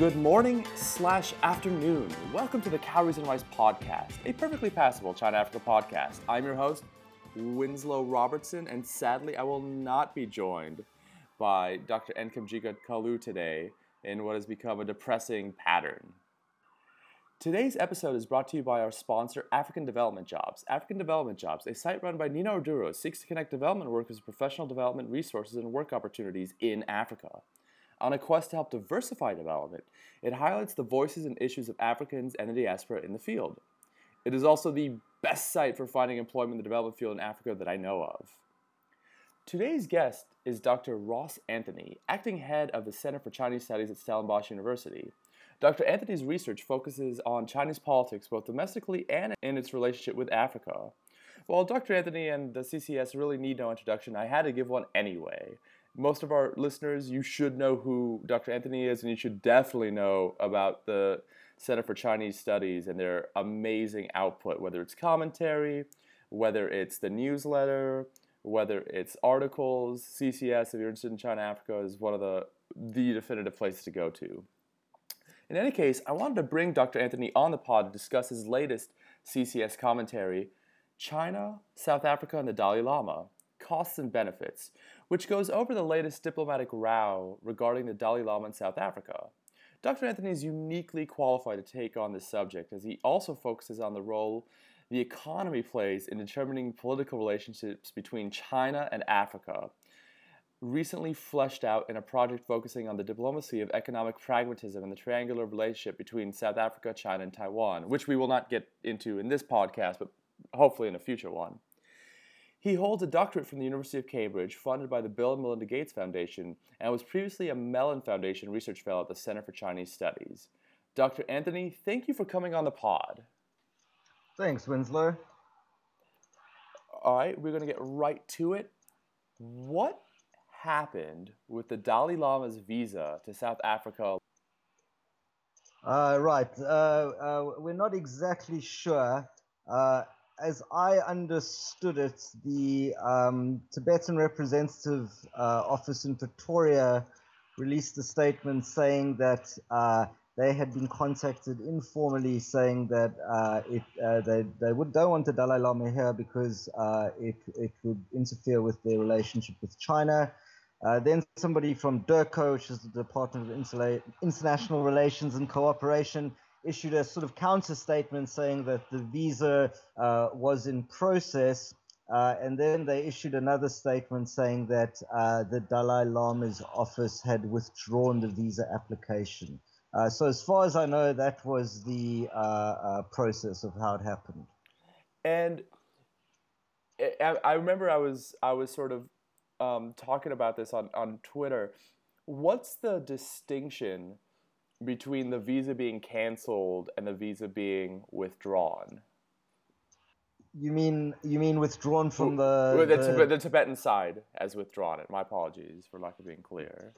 Good morning slash afternoon. Welcome to the Calories and Rice podcast, a perfectly passable China Africa podcast. I'm your host, Winslow Robertson, and sadly, I will not be joined by Dr. Nkemjika Kalu today in what has become a depressing pattern. Today's episode is brought to you by our sponsor, African Development Jobs. African Development Jobs, a site run by Nina Orduro, seeks to connect development workers with professional development resources and work opportunities in Africa. On a quest to help diversify development, it highlights the voices and issues of Africans and the diaspora in the field. It is also the best site for finding employment in the development field in Africa that I know of. Today's guest is Dr. Ross Anthony, acting head of the Center for Chinese Studies at Stellenbosch University. Dr. Anthony's research focuses on Chinese politics both domestically and in its relationship with Africa. While Dr. Anthony and the CCS really need no introduction, I had to give one anyway. Most of our listeners, you should know who Dr. Anthony is, and you should definitely know about the Center for Chinese Studies and their amazing output, whether it's commentary, whether it's the newsletter, whether it's articles. CCS, if you're interested in China Africa, is one of the the definitive places to go to. In any case, I wanted to bring Dr. Anthony on the pod to discuss his latest CCS commentary China, South Africa, and the Dalai Lama Costs and Benefits, which goes over the latest diplomatic row regarding the Dalai Lama in South Africa. Dr. Anthony is uniquely qualified to take on this subject as he also focuses on the role the economy plays in determining political relationships between China and Africa recently fleshed out in a project focusing on the diplomacy of economic pragmatism and the triangular relationship between South Africa, China, and Taiwan, which we will not get into in this podcast, but hopefully in a future one. He holds a doctorate from the University of Cambridge, funded by the Bill and Melinda Gates Foundation, and was previously a Mellon Foundation Research Fellow at the Center for Chinese Studies. Dr. Anthony, thank you for coming on the pod. Thanks, Winslow. All right, we're going to get right to it. What happened with the Dalai Lama's visa to South Africa? Uh, right. Uh, uh, we're not exactly sure. Uh, as I understood it, the um, Tibetan Representative uh, Office in Pretoria released a statement saying that uh, they had been contacted informally saying that it, they, they would, don't want the Dalai Lama here because it, it would interfere with their relationship with China. Uh, then somebody from DIRCO, which is the Department of International Relations and Cooperation, issued a sort of counter statement saying that the visa uh, was in process. Uh, and then they issued another statement saying that uh, the Dalai Lama's office had withdrawn the visa application. Uh, so, as far as I know, that was the uh, process of how it happened. And I, I remember I was I was sort of um, talking about this on, on Twitter. What's the distinction between the visa being canceled and the visa being withdrawn? You mean you mean withdrawn from the the, the, the Tibetan side as withdrawn it. My apologies for lack of being clear.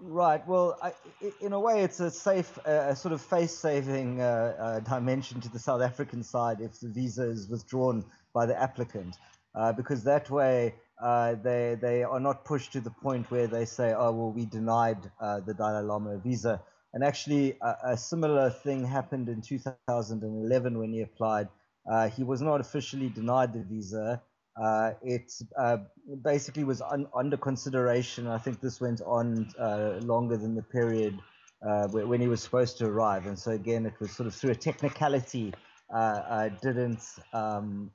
Right. Well, I, in a way, it's a safe, uh, a sort of face-saving uh, uh, dimension to the South African side if the visa is withdrawn by the applicant, uh, because that way uh, they they are not pushed to the point where they say, oh well, we denied uh, the Dalai Lama visa. And actually, a, a, similar thing happened in 2011 when he applied. Uh, he was not officially denied the visa. Uh, it uh, basically was un, under consideration. I think this went on uh, longer than the period when he was supposed to arrive. And so again, it was sort of through a technicality didn't um,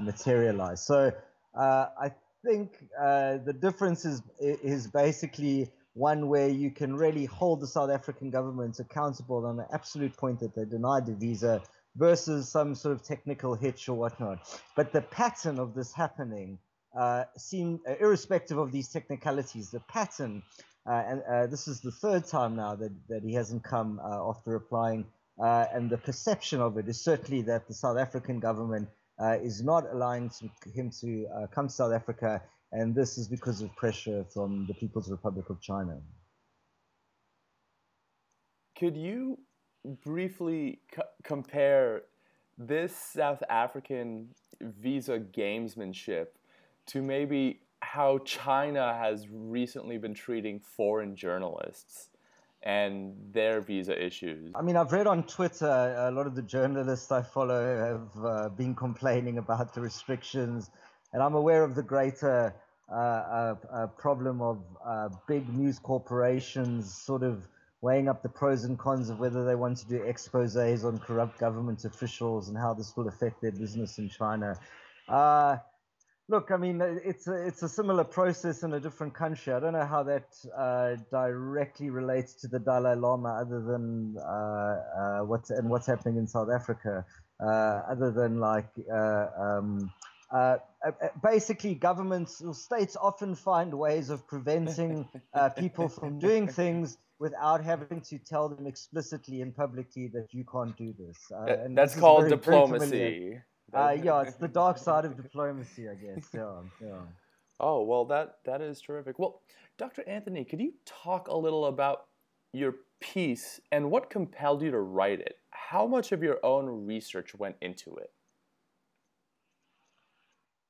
materialize. So uh, I think uh, the difference is is basically one where you can really hold the South African government accountable on an absolute point that they denied the visa versus some sort of technical hitch or whatnot. But the pattern of this happening uh, seemed, uh, irrespective of these technicalities, the pattern, uh, and uh, this is the third time now that, that he hasn't come uh, after applying, uh, and the perception of it is certainly that the South African government is not allowing to, him to come to South Africa, and this is because of pressure from the People's Republic of China. Could you briefly c- compare this South African visa gamesmanship to maybe how China has recently been treating foreign journalists? and their visa issues? I mean, I've read on Twitter a lot of the journalists I follow have uh, been complaining about the restrictions, and I'm aware of the greater uh, uh, uh problem of uh, big news corporations sort of weighing up the pros and cons of whether they want to do exposés on corrupt government officials and how this will affect their business in China. Uh, Look, I mean, it's a, it's a similar process in a different country. I don't know how that uh, directly relates to the Dalai Lama, other than uh, uh, what's and what's happening in South Africa, other than like. Um, uh, basically, governments or states often find ways of preventing people from doing things without having to tell them explicitly and publicly that you can't do this. and that's this called diplomacy. Uh, yeah, it's the dark side of diplomacy, I guess. Yeah, yeah. Oh well, that that is terrific. Well, Dr. Anthony, could you talk a little about your piece and what compelled you to write it? How much of your own research went into it?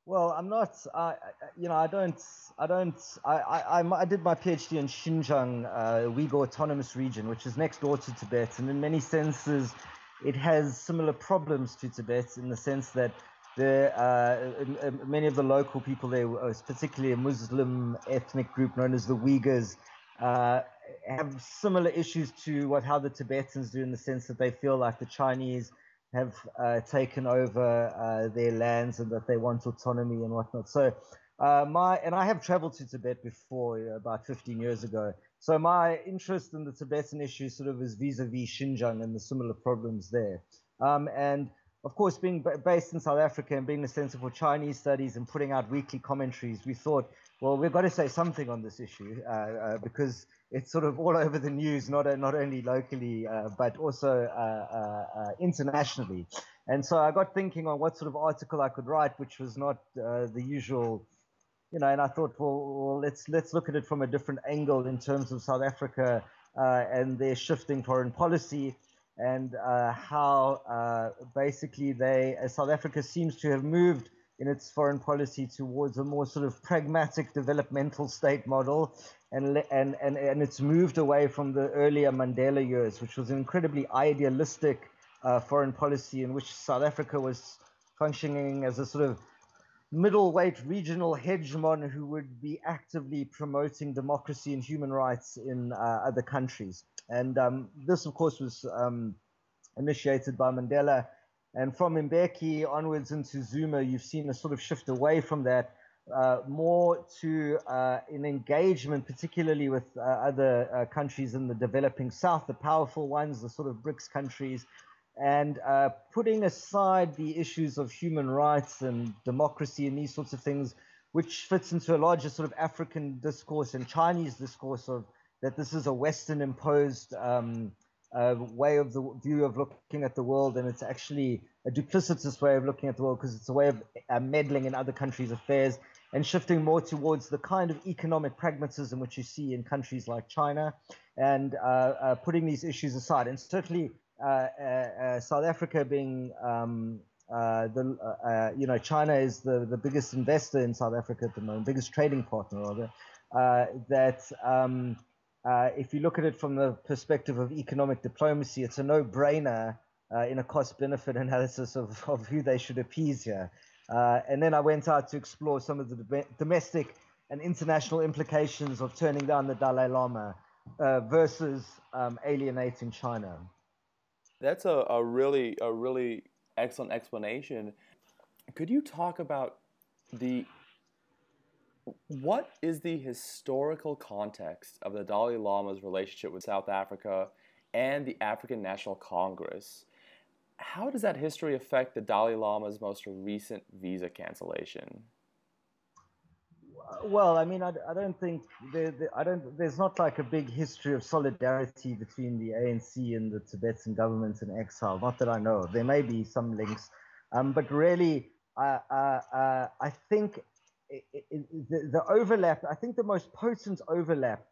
Well, I'm not. I, you know, I don't. I don't. I, I, I did my PhD in Xinjiang, uh, Uyghur Autonomous Region, which is next door to Tibet, and in many senses, it has similar problems to Tibet in the sense that the, uh, many of the local people there, uh, particularly a Muslim ethnic group known as the Uyghurs, uh, have similar issues to what how the Tibetans do in the sense that they feel like the Chinese have uh, taken over uh, their lands and that they want autonomy and whatnot. So uh, my and I have traveled to Tibet before about 15 years ago, so my interest in the Tibetan issue sort of is vis-a-vis Xinjiang and the similar problems there. Um, and of course, being based in South Africa and being the Center for Chinese Studies and putting out weekly commentaries, we thought, well, we've got to say something on this issue uh, uh, because it's sort of all over the news, not not only locally uh, but also uh, uh, uh, internationally. And so I got thinking on what sort of article I could write, which was not the usual you know, and I thought, well, well, let's let's look at it from a different angle in terms of South Africa uh, and their shifting foreign policy and uh, how uh, basically they uh, South Africa seems to have moved in its foreign policy towards a more sort of pragmatic developmental state model, and and and and it's moved away from the earlier Mandela years, which was an incredibly idealistic uh, foreign policy in which South Africa was functioning as a sort of middleweight regional hegemon who would be actively promoting democracy and human rights in uh, other countries. And um, this, of course, was um, initiated by Mandela. And from Mbeki onwards into Zuma, you've seen a sort of shift away from that, uh, more to uh, an engagement, particularly with uh, other uh, countries in the developing South, the powerful ones, the sort of BRICS countries, and uh, putting aside the issues of human rights and democracy and these sorts of things, which fits into a larger sort of African discourse and Chinese discourse of that this is a Western imposed um, uh, way of the view of looking at the world, and it's actually a duplicitous way of looking at the world because it's a way of uh, meddling in other countries' affairs and shifting more towards the kind of economic pragmatism which you see in countries like China, and uh, uh putting these issues aside. And certainly, uh, uh, South Africa being um, the you know China is the, the biggest investor in South Africa at the moment, biggest trading partner rather. that um, if you look at it from the perspective of economic diplomacy, it's a no-brainer in a cost-benefit analysis of, of who they should appease here. and then I went out to explore some of the domestic and international implications of turning down the Dalai Lama uh, versus um, alienating China. That's a, a really a really excellent explanation. Could you talk about the what is the historical context of the Dalai Lama's relationship with South Africa and the African National Congress? How does that history affect the Dalai Lama's most recent visa cancellation? Well, I mean, I, I don't think there, there, I don't. There's not like a big history of solidarity between the ANC and the Tibetan government in exile. Not that I know. There may be some links, um, but really, uh, uh, uh, I think it, it, the, the, overlap. I think the most potent overlap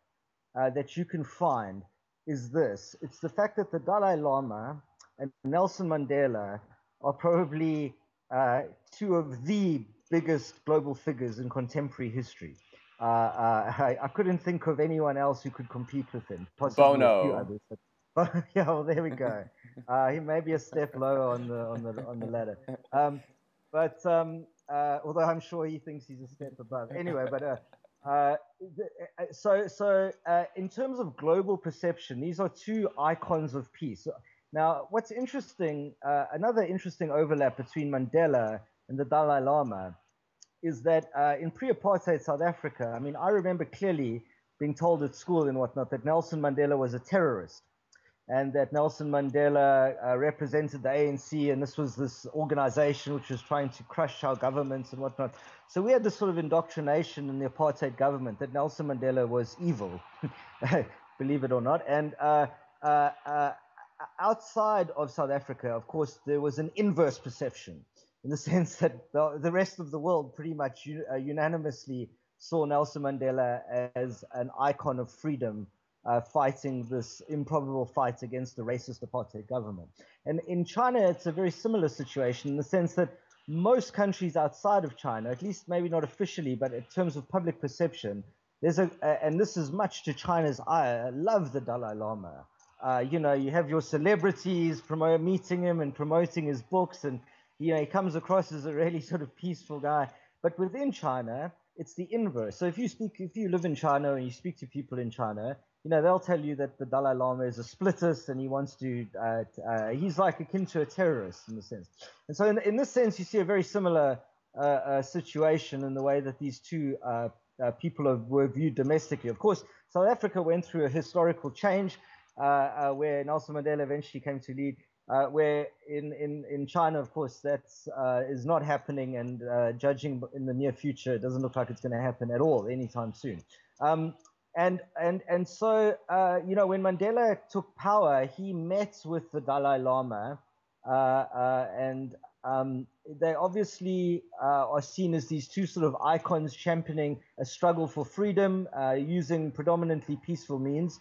uh, that you can find is this. It's the fact that the Dalai Lama and Nelson Mandela are probably uh, two of the biggest global figures in contemporary history. uh, uh, I, I, couldn't think of anyone else who could compete with him. Possibly Bono. Others, but, yeah, well, there we go. Uh, he may be a step lower on the on the on the ladder. Um, but um, uh, although I'm sure he thinks he's a step above. Anyway, but uh, uh, so so in terms of global perception, these are two icons of peace. Now, what's interesting, another interesting overlap between Mandela and the Dalai Lama is that uh, in pre-apartheid South Africa, I mean, I remember clearly being told at school and whatnot that Nelson Mandela was a terrorist, and that Nelson Mandela uh, represented the ANC, and this was this organization which was trying to crush our governments and whatnot. So we had this sort of indoctrination in the apartheid government that Nelson Mandela was evil, believe it or not, and. Uh, uh, uh, outside of South Africa, of course, there was an inverse perception in the sense that the, the rest of the world pretty much uh, unanimously saw Nelson Mandela as an icon of freedom, uh, fighting this improbable fight against the racist apartheid government. And in China, it's a very similar situation in the sense that most countries outside of China, at least maybe not officially, but in terms of public perception, there's a, and this is much to China's eye, love the Dalai Lama. Uh, you know, you have your celebrities promote, meeting him and promoting his books and you know, he comes across as a really sort of peaceful guy. But within China, it's the inverse. So if you speak, if you live in China and you speak to people in China, you know, they'll tell you that the Dalai Lama is a splittist and he wants to, uh, uh, he's like akin to a terrorist in the sense. And so in, in this sense, you see a very similar uh, uh situation in the way that these two uh, uh, people are, were viewed domestically. Of course, South Africa went through a historical change where Nelson Mandela eventually came to lead where in, in, in China, of course, that is not happening, and judging in the near future, it doesn't look like it's going to happen at all anytime soon. Um, and and and so uh, you know, when Mandela took power, he met with the Dalai Lama, uh, uh, and um, they obviously are seen as these two sort of icons championing a struggle for freedom using predominantly peaceful means,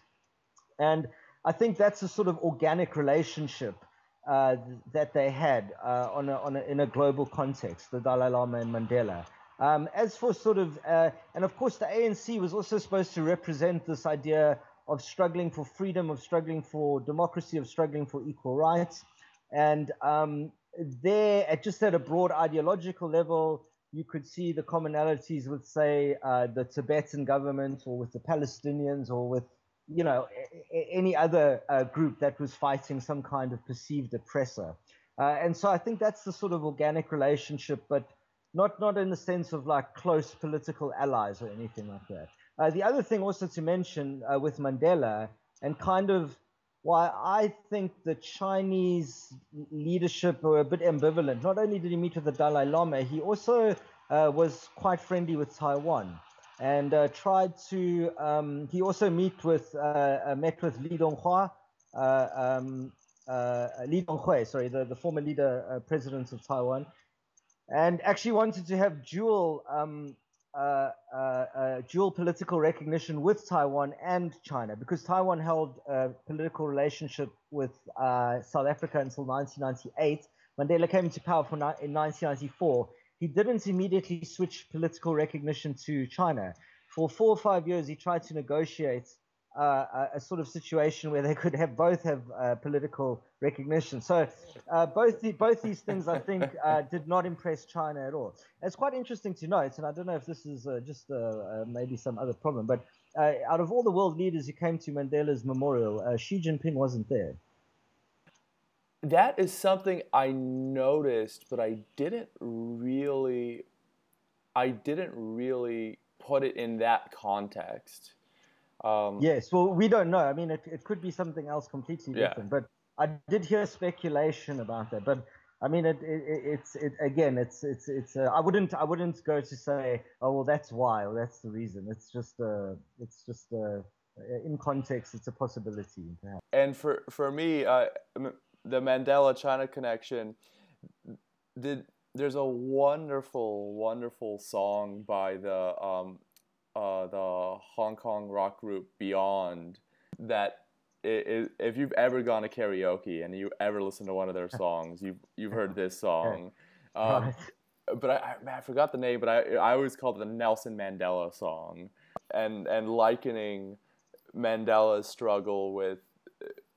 and I think that's a sort of organic relationship uh, that they had uh, on a, on a, in a global context, the Dalai Lama and Mandela. Um, as for sort of, uh, and of course, the ANC was also supposed to represent this idea of struggling for freedom, of struggling for democracy, of struggling for equal rights. And um, there, at just at a broad ideological level, you could see the commonalities with, say, uh, the Tibetan government or with the Palestinians or with you know, any other uh, group that was fighting some kind of perceived oppressor. Uh, and so I think that's the sort of organic relationship, but not not in the sense of like close political allies or anything like that. Uh, the other thing also to mention uh, with Mandela and kind of why I think the Chinese leadership were a bit ambivalent. Not only did he meet with the Dalai Lama, he also uh, was quite friendly with Taiwan and uh, tried to. Um, he also meet with uh, uh met with Li Donghua, um, Li Donghui, sorry, the, the former leader, president of Taiwan, and actually wanted to have dual um, uh, uh, uh, dual political recognition with Taiwan and China, because Taiwan held a political relationship with South Africa until 1998. Mandela came into power in 1994 he didn't immediately switch political recognition to China. For four or five years, he tried to negotiate uh, a, sort of situation where they could have both have uh, political recognition. So uh, both the, both these things, I think, uh, did not impress China at all. it's quite interesting to note, and I don't know if this is uh, just uh, maybe some other problem, but out of all the world leaders who came to Mandela's memorial, Xi Jinping wasn't there that is something I noticed, but I didn't really, I didn't really put it in that context. Um, yes, well, we don't know. I mean, it, it could be something else completely different. Yeah. But I did hear speculation about that. But I mean, it, it, it's it, again, it's it's it's. Uh, I wouldn't I wouldn't go to say, oh well, that's why or that's the reason. It's just uh, it's just uh, in context, it's a possibility. Perhaps. And for for me, uh, the Mandela China connection. Did there's a wonderful, wonderful song by the um, uh, the Hong Kong rock group Beyond that it, it, if you've ever gone to karaoke and you ever listen to one of their songs, you've you've heard this song. Um, but I, I, I forgot the name, but I I always called it the Nelson Mandela song, and and likening Mandela's struggle with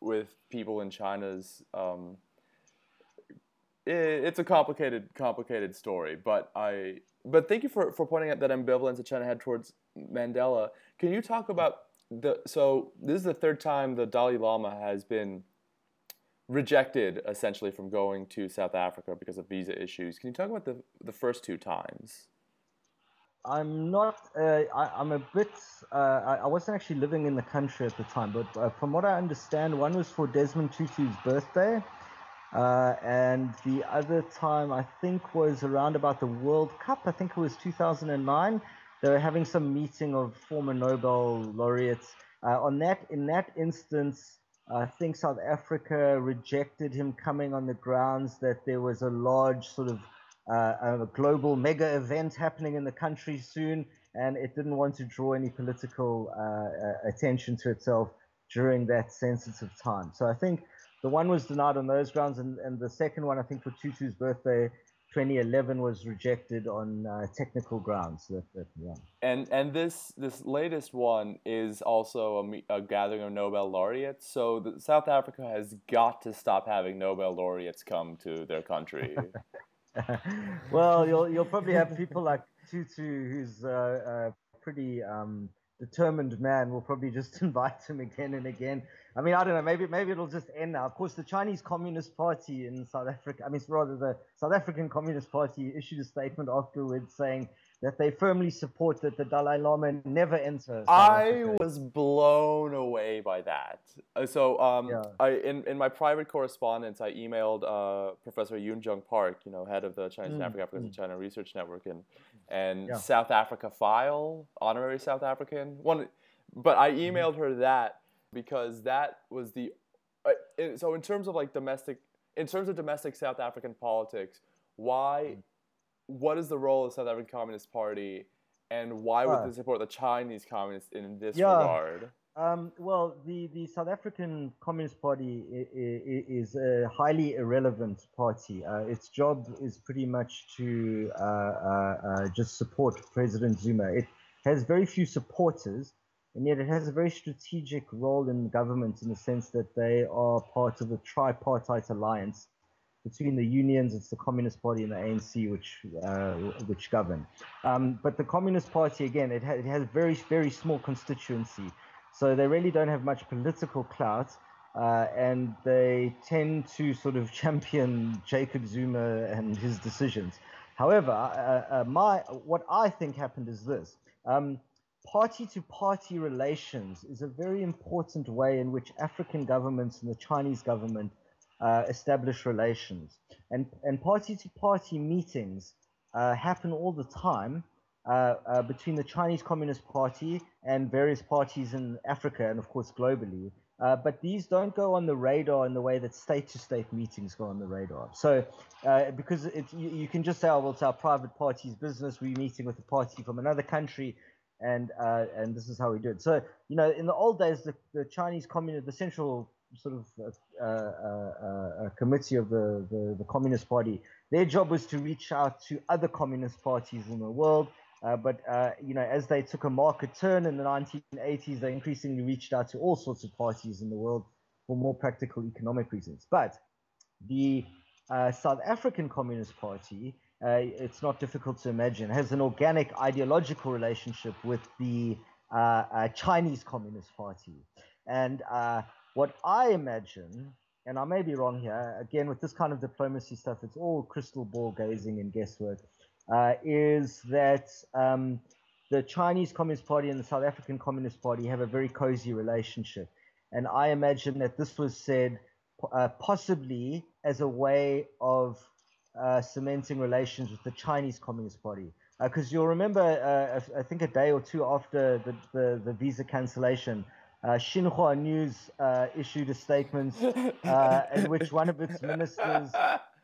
with people in China's. Um, it's a complicated complicated story, but I but thank you for, for pointing out that ambivalence that China had towards Mandela. Can you talk about the so this is the third time the Dalai Lama has been rejected essentially from going to South Africa because of visa issues. Can you talk about the the first two times? I'm not. Uh, I, am a bit. Uh, I, I, wasn't actually living in the country at the time, but uh, from what I understand, one was for Desmond Tutu's birthday, uh, and the other time I think was around about the World Cup. I think it was 2009. They were having some meeting of former Nobel laureates. Uh, on that, in that instance, I think South Africa rejected him coming on the grounds that there was a large sort of uh, a global mega event happening in the country soon, and it didn't want to draw any political uh, uh, attention to itself during that sensitive time. So I think the one was denied on those grounds, and, and the second one, I think, for Tutu's birthday, 2011, was rejected on uh, technical grounds. That, that, yeah. And and this this latest one is also a, a gathering of Nobel laureates. So the, South Africa has got to stop having Nobel laureates come to their country. well, you'll you'll probably have people like Tutu, who's a, a pretty um, determined man. Will probably just invite him again and again. I mean, I don't know. Maybe maybe it'll just end now. Of course, the Chinese Communist Party in South Africa. I mean, rather the South African Communist Party issued a statement afterwards saying that they firmly support that the Dalai Lama never enters. I was blown away by that. Uh, so, um, yeah. I in, in my private correspondence, I emailed uh, Professor Yoon Jung Park, you know, head of the Chinese mm. Africa Africans mm. China Research Network, and and yeah. South Africa file, honorary South African one. But I mm-hmm. emailed her that because that was the. Uh, so in terms of like domestic, in terms of domestic South African politics, why? Mm what is the role of the South African Communist Party, and why would they support the Chinese Communists in this yeah, regard? Um, well, the, the South African Communist Party is a highly irrelevant party. Uh, its job is pretty much to uh, uh, uh, just support President Zuma. It has very few supporters, and yet it has a very strategic role in government in the sense that they are part of a tripartite alliance between the unions, it's the Communist Party and the ANC which uh, which govern. Um, but the Communist Party, again, it, ha- it, has very very small constituency, so they really don't have much political clout, uh, and they tend to sort of champion Jacob Zuma and his decisions. However, uh, uh my what I think happened is this. Um, party to party relations is a very important way in which African governments and the Chinese government uh, establish relations. And, and party to party meetings uh, happen all the time uh, uh, between the Chinese Communist Party and various parties in Africa and, of course, globally. Uh, but these don't go on the radar in the way that state to state meetings go on the radar. So, uh, because it, you, you, can just say, oh, well, it's our private party's business. We're meeting with a party from another country and uh, and this is how we do it. So you know, in the old days, the, the Chinese communist, the central sort of a, a, a committee of the, the, the, Communist Party. Their job was to reach out to other communist parties in the world. Uh, but uh, you know, as they took a market turn in the 1980s, they increasingly reached out to all sorts of parties in the world for more practical economic reasons. But the uh, South African Communist Party, uh, it's not difficult to imagine, has an organic ideological relationship with the uh, uh, Chinese Communist Party. And what I imagine, and I may be wrong here, again, with this kind of diplomacy stuff, it's all crystal ball gazing and guesswork, uh, is that um, the Chinese Communist Party and the South African Communist Party have a very cozy relationship. And I imagine that this was said uh, possibly as a way of uh, cementing relations with the Chinese Communist Party. Because uh, you'll remember, uh, I think a day or two after the, the, the visa cancellation, uh, Xinhua News uh, issued a statement uh, in which one of its ministers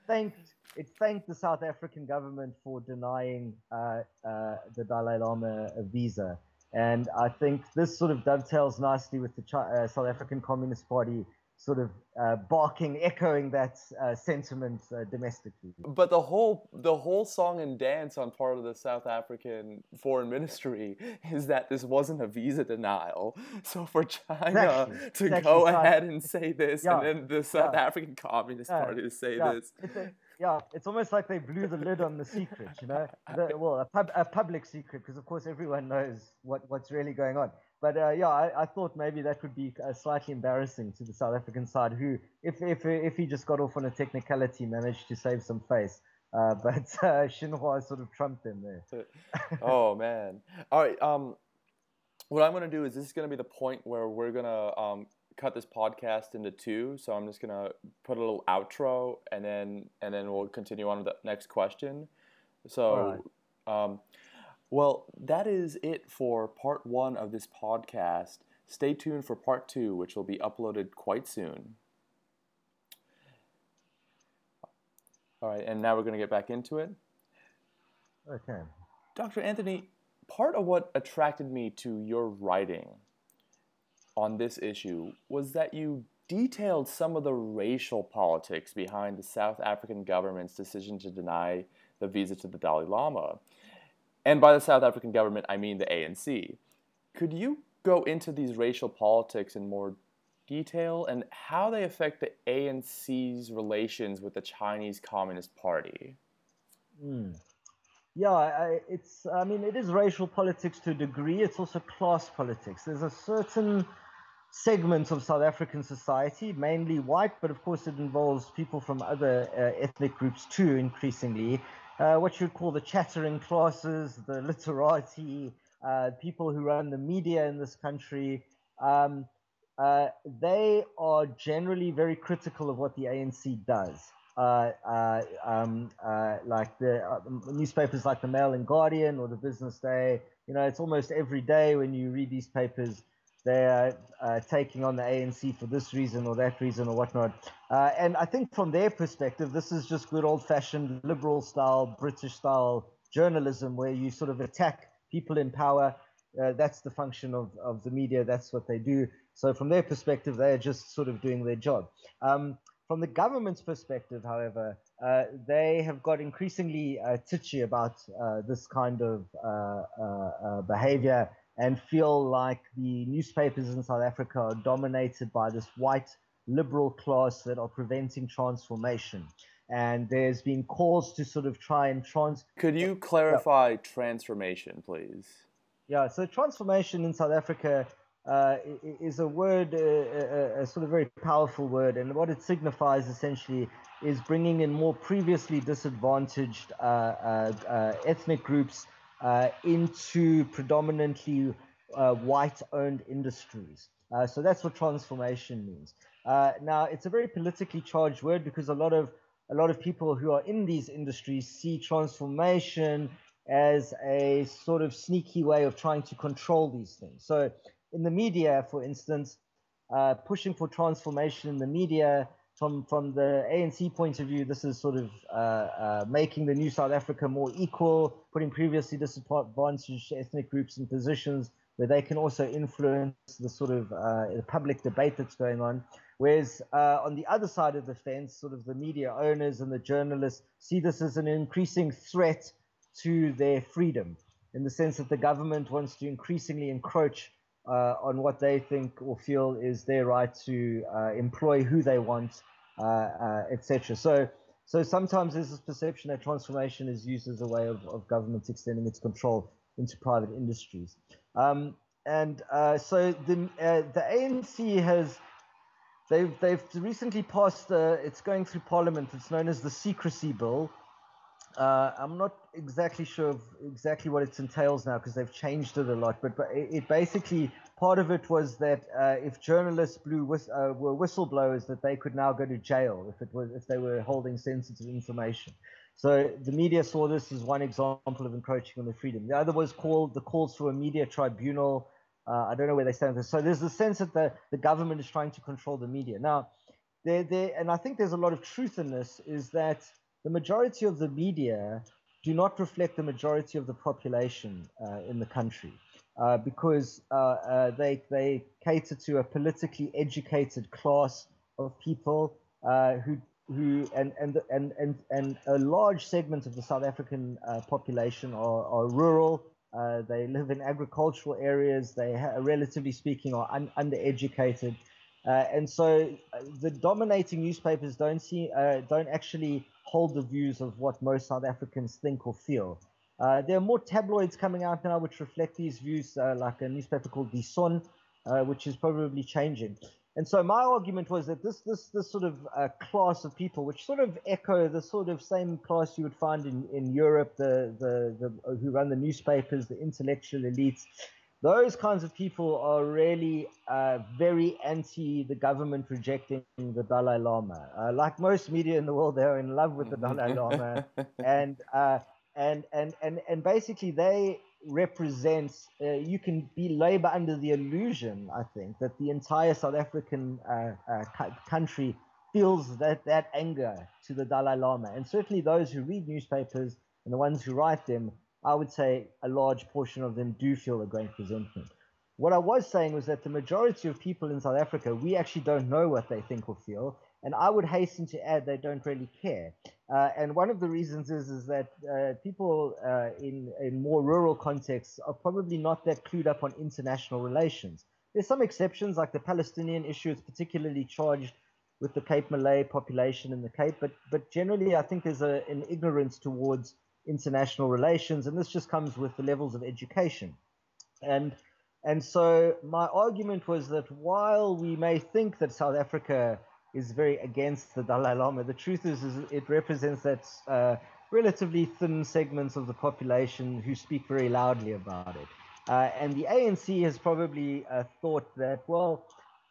thanked it thanked the South African government for denying uh, uh, the Dalai Lama a visa. And I think this sort of dovetails nicely with the uh, South African Communist Party sort of uh, barking, echoing that uh, sentiment uh, domestically. But the whole the whole song and dance on part of the South African foreign ministry is that this wasn't a visa denial. So for China Exactly, to exactly. go ahead and say this, Yeah, and then the South yeah. African Communist Yeah, Party to say this. It's a, yeah, it's almost like they blew the lid on the secret, you know. The, well, a, pub, a public secret, because of course everyone knows what, what's really going on. But uh, yeah, I, I thought maybe that would be uh, slightly embarrassing to the South African side, who, if if if he just got off on a technicality, managed to save some face. Uh, but uh, Xinhua sort of trumped them there. oh man. All right. Um, what I'm gonna do is this is gonna be the point where we're gonna um cut this podcast into two. So I'm just gonna put a little outro and then and then we'll continue on with the next question. So, um, well, that is it for part one of this podcast. Stay tuned for part two, which will be uploaded quite soon. All right, and now we're gonna get back into it. Okay. Dr. Anthony, part of what attracted me to your writing on this issue was that you detailed some of the racial politics behind the South African government's decision to deny the visa to the Dalai Lama. And by the South African government, I mean the ANC. Could you go into these racial politics in more detail and how they affect the ANC's relations with the Chinese Communist Party? Mm. Yeah, I, it's. I mean, it is racial politics to a degree. It's also class politics. There's a certain segment of South African society, mainly white, but of course it involves people from other uh, ethnic groups too, increasingly. Uh, what you'd call the chattering classes, the literati, uh, people who run the media in this country. Um, uh, they are generally very critical of what the ANC does. Uh, uh, um, like the newspapers like the Mail and Guardian or the Business Day. You know, it's almost every day when you read these papers, they're uh, taking on the ANC for this reason or that reason or whatnot. Uh, and I think from their perspective, this is just good old fashioned liberal style, British style journalism where you sort of attack people in power. Uh, that's the function of, of the media. That's what they do. So from their perspective, they're just sort of doing their job. Um, from the government's perspective, however, uh, they have got increasingly uh, titchy about uh, this kind of uh, behavior and feel like the newspapers in South Africa are dominated by this white liberal class that are preventing transformation. And there's been calls to sort of try and trans. Could you clarify transformation, please? Yeah, so transformation in South Africa uh, is a word, uh, a, a, sort of very powerful word, and what it signifies essentially is bringing in more previously disadvantaged uh, uh ethnic groups uh, into predominantly uh, white-owned industries. so that's what transformation means. now, it's a very politically charged word because a lot of a lot of people who are in these industries see transformation as a sort of sneaky way of trying to control these things. So in the media, for instance, uh, pushing for transformation in the media from from the ANC point of view, this is sort of uh, uh, making the new South Africa more equal, putting previously disadvantaged ethnic groups in positions where they can also influence the sort of uh, public debate that's going on. Whereas uh, on the other side of the fence, sort of the media owners and the journalists see this as an increasing threat to their freedom, in the sense that the government wants to increasingly encroach on what they think or feel is their right to uh, employ who they want, uh, uh etc. So, so sometimes there's this perception that transformation is used as a way of, of government extending its control into private industries. Um, and uh, so the uh, the ANC has they've they've recently passed. it's going through Parliament. It's known as the Secrecy Bill. Uh, I'm not exactly sure exactly what it entails now because they've changed it a lot. But, but it, basically part of it was that uh, if journalists blew whist- uh, were whistleblowers, that they could now go to jail if it was if they were holding sensitive information. So the media saw this as one example of encroaching on their freedom. The other was called the calls for a media tribunal. Uh, I don't know where they stand with this. So there's the sense that the, the government is trying to control the media. Now, there, and I think there's a lot of truth in this, is that the majority of the media do not reflect the majority of the population uh, in the country uh, because uh, uh they, they cater to a politically educated class of people uh, who who and and and and and a large segment of the South African uh, population are, are rural. They live in agricultural areas. They, ha- relatively speaking, are un- undereducated, uh, and so uh, the dominating newspapers don't see uh, don't actually hold the views of what most South Africans think or feel. Uh, there are more tabloids coming out now which reflect these views, like a newspaper called Die Son, which is probably changing. And so my argument was that this this this sort of uh, class of people, which sort of echo the sort of same class you would find in, in Europe, the, the the who run the newspapers, the intellectual elites, those kinds of people are really uh, very anti the government rejecting the Dalai Lama. Uh, like most media in the world, they're in love with the Dalai Lama, and uh, and and and and basically they represent. uh, you can be labor under the illusion, I think, that the entire South African uh, uh, country feels that, that anger to the Dalai Lama. And certainly those who read newspapers and the ones who write them, I would say a large portion of them do feel a great resentment. What I was saying was that the majority of people in South Africa, we actually don't know what they think or feel. And I would hasten to add they don't really care. Uh, and one of the reasons is is that uh, people uh, in in more rural contexts are probably not that clued up on international relations. There's some exceptions, like the Palestinian issue is particularly charged with the Cape Malay population in the Cape, but but generally I think there's a, an ignorance towards international relations, and this just comes with the levels of education. And and so my argument was that while we may think that South Africa is very against the Dalai Lama. The truth is, is it represents that uh, relatively thin segments of the population who speak very loudly about it. Uh, and the ANC has probably uh, thought that, well,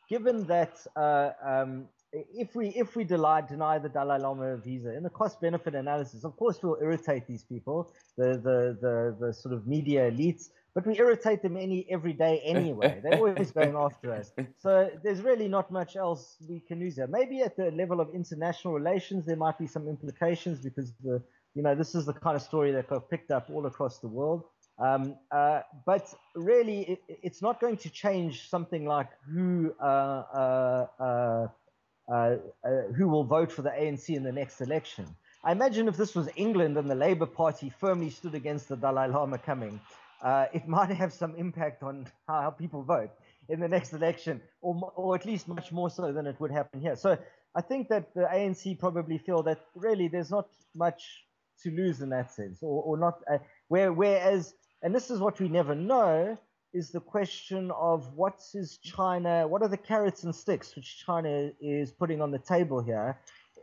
given that uh, um, if we if we deny, deny the Dalai Lama a visa in the cost benefit analysis, of course we'll irritate these people, the the the, the sort of media elites, but we irritate them any every day anyway. They're always going after us. So there's really not much else we can use there. Maybe at the level of international relations, there might be some implications because the you know this is the kind of story that got picked up all across the world. Um, uh, but really, it, it's not going to change something like who uh, uh, uh, uh who will vote for the ANC in the next election. I imagine if this was England and the Labour Party firmly stood against the Dalai Lama coming, uh, it might have some impact on how people vote in the next election, or, or at least much more so than it would happen here. So I think that the ANC probably feel that really there's not much to lose in that sense, or, or not. Uh, where, whereas, and this is what we never know, is the question of what is China, what are the carrots and sticks which China is putting on the table here.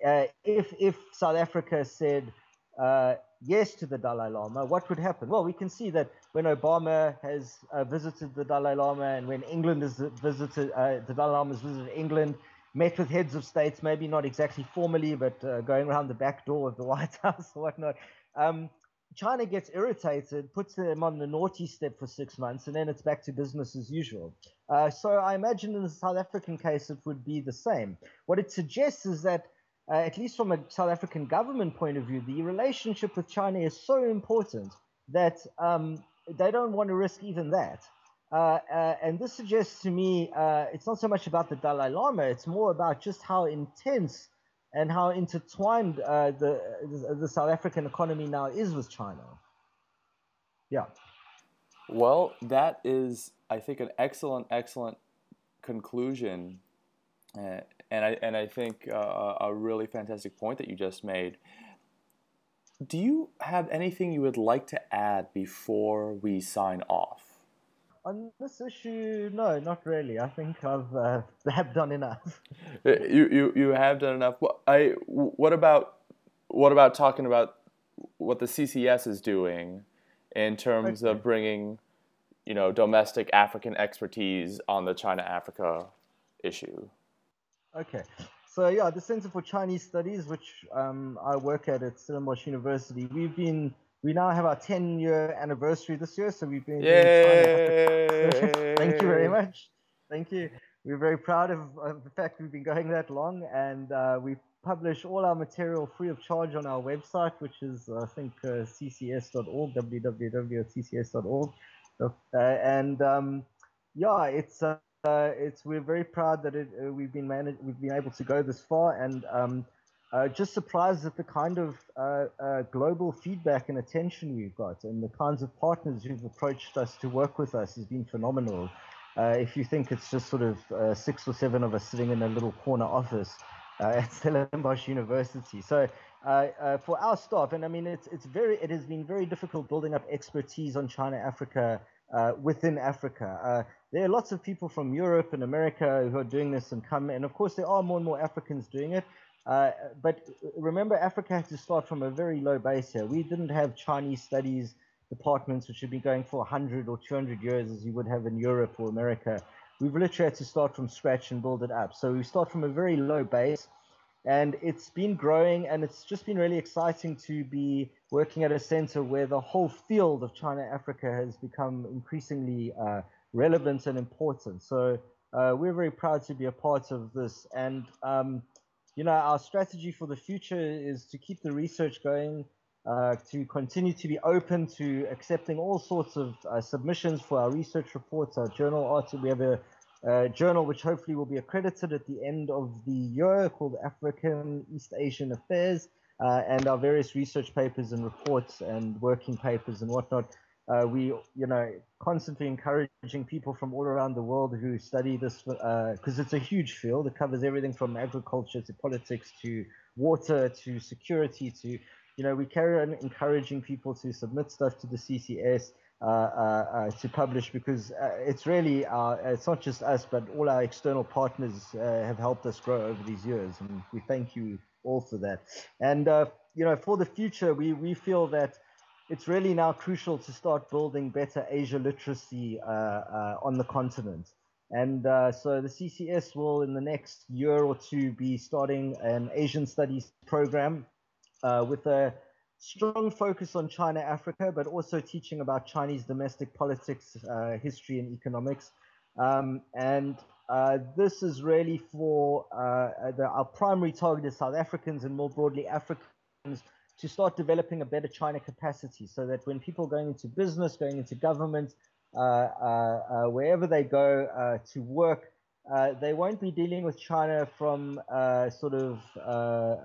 Uh, if if South Africa said uh, yes to the Dalai Lama, what would happen? Well, we can see that when Obama has uh, visited the Dalai Lama and when England has visited, uh, the Dalai Lama has visited England, met with heads of states, maybe not exactly formally, but uh, going around the back door of the White House or whatnot. Um, China gets irritated, puts them on the naughty step for six months, and then it's back to business as usual. Uh, so I imagine in the South African case, it would be the same. What it suggests is that uh, at least from a South African government point of view, the relationship with China is so important that um, they don't want to risk even that. Uh, uh, and this suggests to me uh, it's not so much about the Dalai Lama, it's more about just how intense and how intertwined uh, the, the South African economy now is with China. Yeah. Well, that is, I think, an excellent, excellent conclusion uh, and I and I think uh, a really fantastic point that you just made. Do you have anything you would like to add before we sign off? On this issue, no, not really. I think I've uh, have done enough. Uh, you, you you have done enough. I what about what about talking about what the CCS is doing in terms okay. of bringing, you know, domestic African expertise on the China Africa issue? Okay. So yeah, the Center for Chinese Studies, which um, I work at at Stellenbosch University, we've been we now have our 10 year anniversary this year, so we've been. Yay! Thank you very much. Thank you. We're very proud of, of the fact we've been going that long, and uh, we publish all our material free of charge on our website, which is I think uh, ccs.org, www.ccs.org, uh, and um, yeah, it's. Uh, uh, it's we're very proud that it, uh, we've been managed, we've been able to go this far, and um, uh, just surprised at the kind of uh, uh, global feedback and attention we've got, and the kinds of partners who've approached us to work with us has been phenomenal. Uh, if you think it's just sort of six or seven of us sitting in a little corner office at Stellenbosch University, so. for our staff, and I mean, it's it's very it has been very difficult building up expertise on China Africa uh, within Africa. Uh, there are lots of people from Europe and America who are doing this and come, and of course there are more and more Africans doing it. Uh, but remember, Africa had to start from a very low base here. We didn't have Chinese studies departments which had been going for 100 or 200 years as you would have in Europe or America. We've literally had to start from scratch and build it up. So we start from a very low base and it's been growing and it's just been really exciting to be working at a center where the whole field of China Africa has become increasingly uh, relevant and important. So uh, we're very proud to be a part of this. And um, you know, our strategy for the future is to keep the research going, uh, to continue to be open to accepting all sorts of uh, submissions for our research reports, our journal articles. We have a uh, journal which hopefully will be accredited at the end of the year called African East Asian Affairs, uh, and our various research papers and reports and working papers and whatnot. Uh, we, you know, constantly encouraging people from all around the world who study this because uh, it's a huge field. It covers everything from agriculture to politics to water to security to, you know, we carry on encouraging people to submit stuff to the CCS. Uh, uh, uh, to publish because it's really it's not just us, but all our external partners have helped us grow over these years, and we thank you all for that. And you know, for the future, we we feel that it's really now crucial to start building better Asia literacy uh, uh, on the continent. And uh, so the CCS will, in the next year or two, be starting an Asian studies program with a strong focus on China, Africa, but also teaching about Chinese domestic politics, uh, history, and economics. Um, and uh, this is really for uh, the, our primary target is South Africans and more broadly Africans to start developing a better China capacity so that when people going into business, going into government, uh, uh, uh, wherever they go to work, uh, they won't be dealing with China from uh, sort of uh, uh,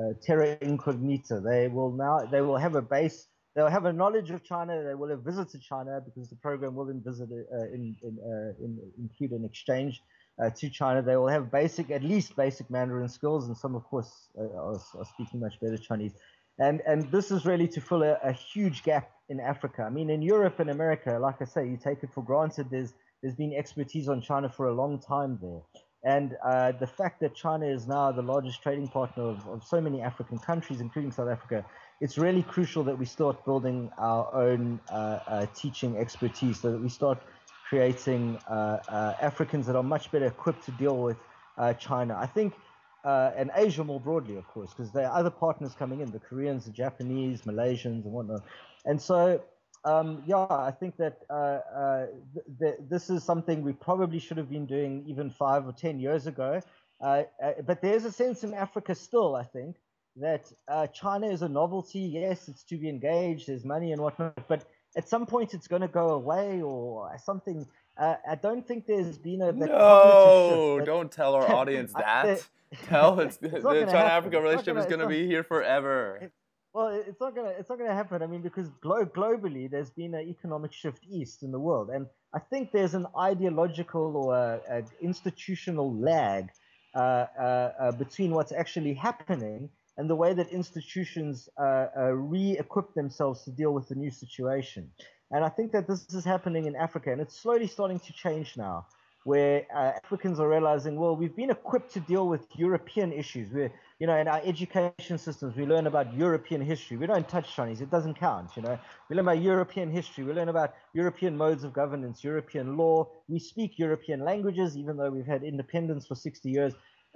uh, terra incognita. They will now they will have a base. They'll have a knowledge of China. They will have visited China because the program will visit in, in, in, include an exchange to China. They will have basic, at least basic Mandarin skills, and some, of course, are, are, speaking much better Chinese. And and this is really to fill a, a huge gap in Africa. I mean, in Europe and America, like I say, you take it for granted. There's there's been expertise on China for a long time there. And uh, the fact that China is now the largest trading partner of, of so many African countries, including South Africa, it's really crucial that we start building our own uh, uh, teaching expertise so that we start creating uh, uh, Africans that are much better equipped to deal with uh, China. I think, and Asia more broadly, of course, because there are other partners coming in the Koreans, the Japanese, Malaysians, and whatnot. And so um, yeah, I think that uh, uh, th- th- this is something we probably should have been doing even five or ten years ago. Uh, but there's a sense in Africa still, I think, that China is a novelty. Yes, it's to be engaged. There's money and whatnot, but at some point it's going to go away or something. Uh, I don't think there's been a no. Don't tell our audience that. tell it's, it's the China Africa relationship gonna, is going to be here forever. Well, it's not gonna it's not gonna happen. I mean, because glo- globally there's been an economic shift east in the world, and I think there's an ideological or a, a institutional lag uh, uh, uh, between what's actually happening and the way that institutions uh, uh, re-equip themselves to deal with the new situation. And I think that this is happening in Africa, and it's slowly starting to change now where uh, Africans are realizing, well, we've been equipped to deal with European issues. We're, you know, in our education systems, we learn about European history. We don't touch Chinese; it doesn't count. You know, we learn about European history. We learn about European modes of governance, European law. We speak European languages, even though we've had independence for 60 years.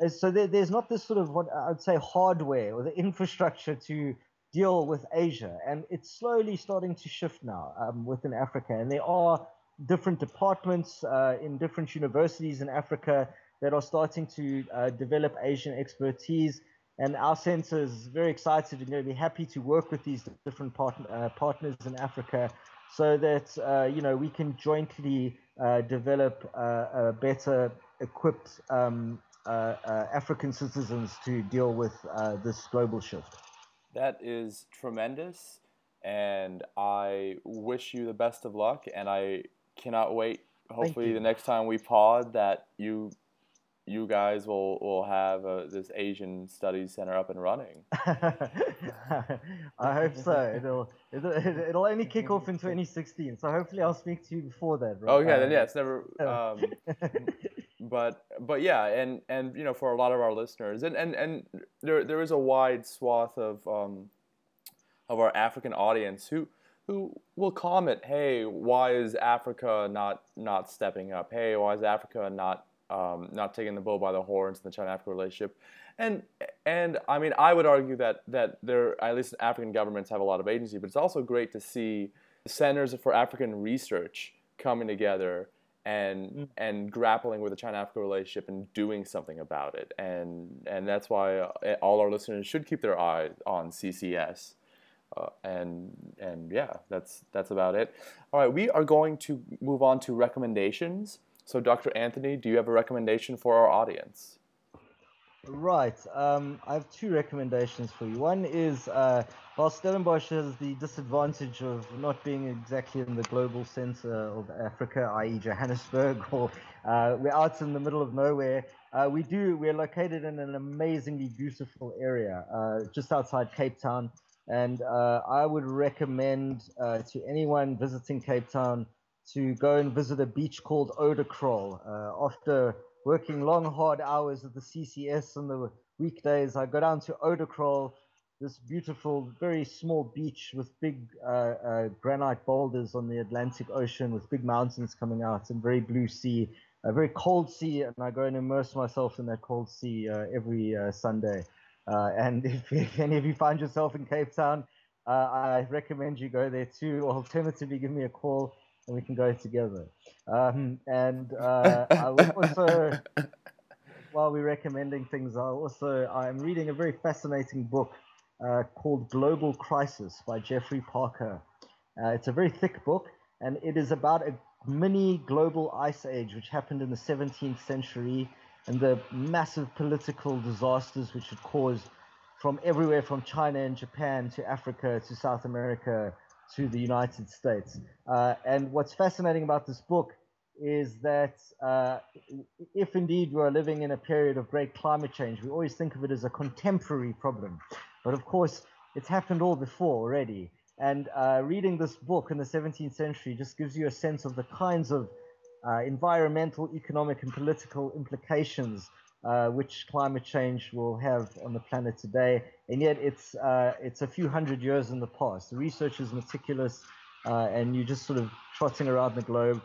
So there, there's not this sort of what I would say hardware or the infrastructure to deal with Asia, and it's slowly starting to shift now um, within Africa. And there are different departments uh, in different universities in Africa that are starting to uh, develop Asian expertise. And our center is very excited and going to be happy to work with these different part- uh, partners in Africa so that uh, you know we can jointly uh, develop uh, better equipped um, Uh, uh, African citizens to deal with uh, this global shift. That is tremendous, and I wish you the best of luck. And I cannot wait. Hopefully, the next time we pod, that you you guys will will have uh, this Asian Studies Center up and running. I hope so. It'll, it'll it'll only kick off in 2016, so hopefully I'll speak to you before that. Right? Oh yeah, then yeah, it's never. Um, but but yeah, and and you know for a lot of our listeners, and and and there there is a wide swath of um, of our African audience who who will comment, hey, why is Africa not not stepping up? Hey, why is Africa not um, not taking the bull by the horns in the China-Africa relationship. And and I mean, I would argue that that there at least African governments have a lot of agency, but it's also great to see centers for African research coming together and mm. and grappling with the China-Africa relationship and doing something about it. And and that's why uh, all our listeners should keep their eye on CCS. Uh, and and yeah, that's that's about it. All right, we are going to move on to recommendations. So, Dr. Anthony, do you have a recommendation for our audience? Right. Um, I have two recommendations for you. One is uh, while Stellenbosch has the disadvantage of not being exactly in the global center of Africa, i.e., Johannesburg, or uh, we're out in the middle of nowhere, uh, we do. We're located in an amazingly beautiful area uh, just outside Cape Town, and uh, I would recommend uh, to anyone visiting Cape Town to go and visit a beach called Oudekraal. Uh, after working long, hard hours at the CCS on the weekdays, I go down to Oudekraal, this beautiful, very small beach with big uh, uh, granite boulders on the Atlantic Ocean, with big mountains coming out and very blue sea, a very cold sea, and I go and immerse myself in that cold sea uh, every uh, Sunday. Uh, and if, if, any of you find yourself in Cape Town, I recommend you go there too. Alternatively, give me a call and we can go together. Um, and uh, I will also, while we're recommending things, I also I'm reading a very fascinating book uh, called Global Crisis by Geoffrey Parker. Uh, it's a very thick book, and it is about a mini global ice age which happened in the 17th century and the massive political disasters which it caused from everywhere from China and Japan to Africa to South America to the United States. Uh, and what's fascinating about this book is that uh, if indeed we are living in a period of great climate change, we always think of it as a contemporary problem. But of course, it's happened all before already. And uh, reading this book in the 17th century just gives you a sense of the kinds of uh, environmental, economic, and political implications uh, which climate change will have on the planet today, and yet it's uh, it's a few hundred years in the past. The research is meticulous, uh, and you're just sort of trotting around the globe.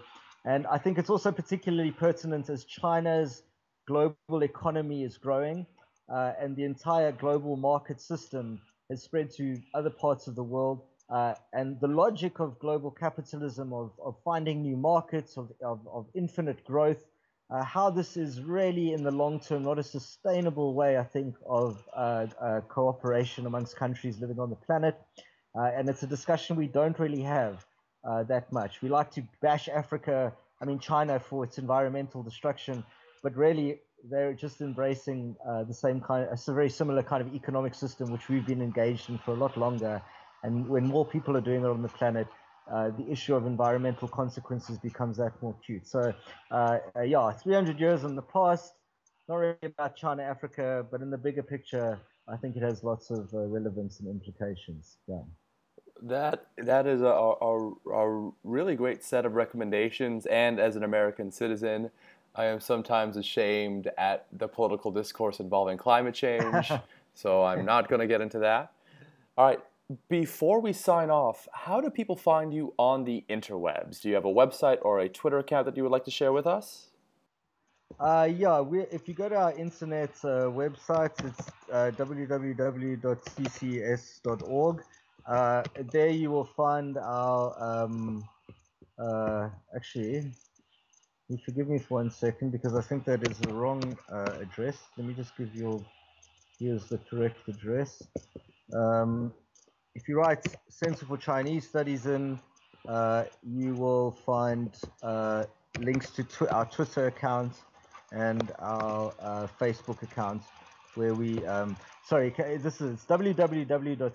And I think it's also particularly pertinent as China's global economy is growing, uh, and the entire global market system has spread to other parts of the world. Uh, and the logic of global capitalism, of, of finding new markets, of, of, of infinite growth, uh, how this is really in the long term not a sustainable way, I think, of uh, uh, cooperation amongst countries living on the planet. Uh, and it's a discussion we don't really have uh, that much. We like to bash Africa, I mean, China for its environmental destruction, but really they're just embracing uh, the same kind, of, a very similar kind of economic system which we've been engaged in for a lot longer. And when more people are doing it on the planet, uh, the issue of environmental consequences becomes that more acute. So, uh, uh, yeah, 300 years in the past, not really about China, Africa, but in the bigger picture, I think it has lots of uh, relevance and implications. Yeah. That that is a, a, a really great set of recommendations, and as an American citizen, I am sometimes ashamed at the political discourse involving climate change. so I'm not going to get into that. All right, before we sign off, how do people find you on the interwebs? Do you have a website or a Twitter account that you would like to share with us? Uh, yeah, if you go to our internet uh, website, it's uh, www.ccs.org. Uh, there you will find our. Um, uh, actually, you forgive me for one second because I think that is the wrong uh, address. Let me just give you. Here's the correct address. Um, if you write Center for Chinese Studies in, uh, you will find uh, links to tw- our Twitter account and our uh, Facebook account, where we um, sorry, this is www.ccs.org.za.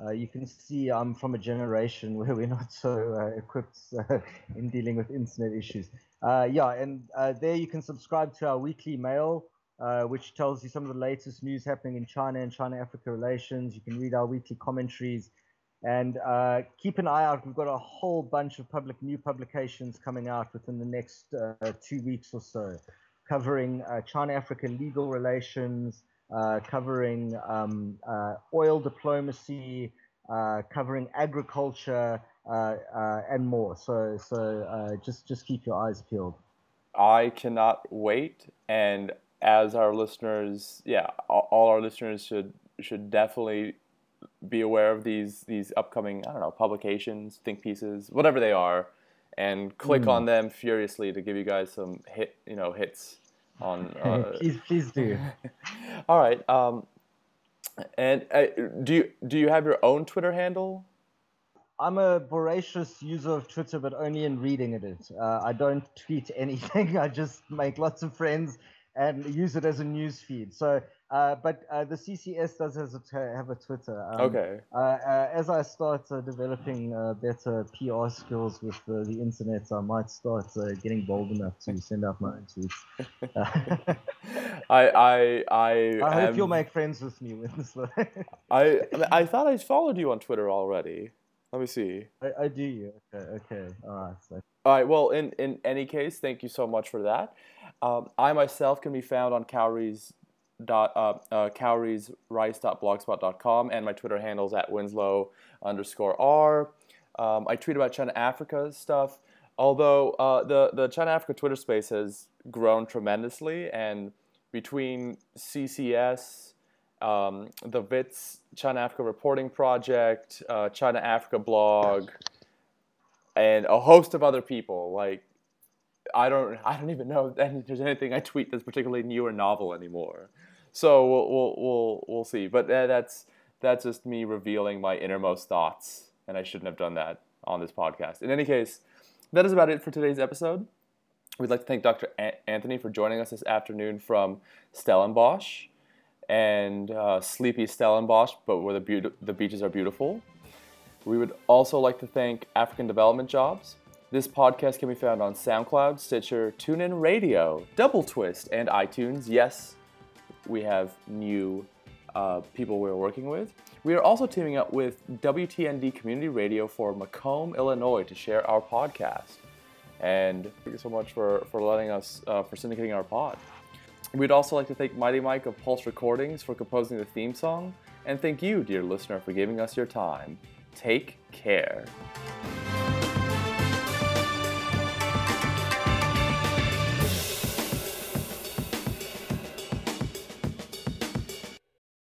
Uh, you can see I'm from a generation where we're not so uh, equipped uh, in dealing with internet issues. Uh, yeah, and uh, there you can subscribe to our weekly mail, uh, which tells you some of the latest news happening in China and China Africa relations. You can read our weekly commentaries. And keep an eye out. We've got a whole bunch of public new publications coming out within the next two weeks or so, covering China Africa legal relations, uh, covering um, uh, oil diplomacy, uh, covering agriculture, uh, uh, and more. So, so just just keep your eyes peeled. I cannot wait, and as our listeners, yeah, all our listeners should should definitely be aware of these these upcoming I don't know publications, think pieces, whatever they are, and click mm. on them furiously to give you guys some hit you know hits on. Uh, please, please do. all right. Um, and uh, do you do you have your own Twitter handle? I'm a voracious user of Twitter, but only in reading it. Uh, I don't tweet anything. I just make lots of friends and use it as a news feed. So uh, but uh, the CCS does has a have a Twitter. Um, okay. Uh, uh as I start uh, developing uh, better PR skills with the internet, I might start getting bold enough to send out my own tweets. I I I, I hope you'll make friends with me, Winslow. I I thought I followed you on Twitter already. Let me see. I, I do. Okay. Okay. All right. So. All right. Well, in in any case, thank you so much for that. Um, I myself can be found on Cowries dot uh, uh, cowriesrice.blogspot.com and my Twitter handles at Winslow underscore R. Um, I tweet about China Africa stuff. Although uh, the the China Africa Twitter space has grown tremendously, and between CCS, um, the Wits China Africa Reporting Project, uh, China Africa blog, and a host of other people like I don't I don't even know if there's anything I tweet that's particularly new or novel anymore. So we'll we'll we'll, we'll see. But that's that's just me revealing my innermost thoughts, and I shouldn't have done that on this podcast. In any case, that is about it for today's episode. We'd like to thank Dr. Anthony for joining us this afternoon from Stellenbosch and uh, sleepy Stellenbosch, but where the, be- the beaches are beautiful. We would also like to thank African Development Jobs. This podcast can be found on SoundCloud, Stitcher, TuneIn Radio, Double Twist, and iTunes. Yes, we have new uh, people we're working with. We are also teaming up with WTND Community Radio for Macomb, Illinois to share our podcast. And thank you so much for, for letting us, uh, for syndicating our pod. We'd also like to thank Mighty Mike of Pulse Recordings for composing the theme song. And thank you, dear listener, for giving us your time. Take care.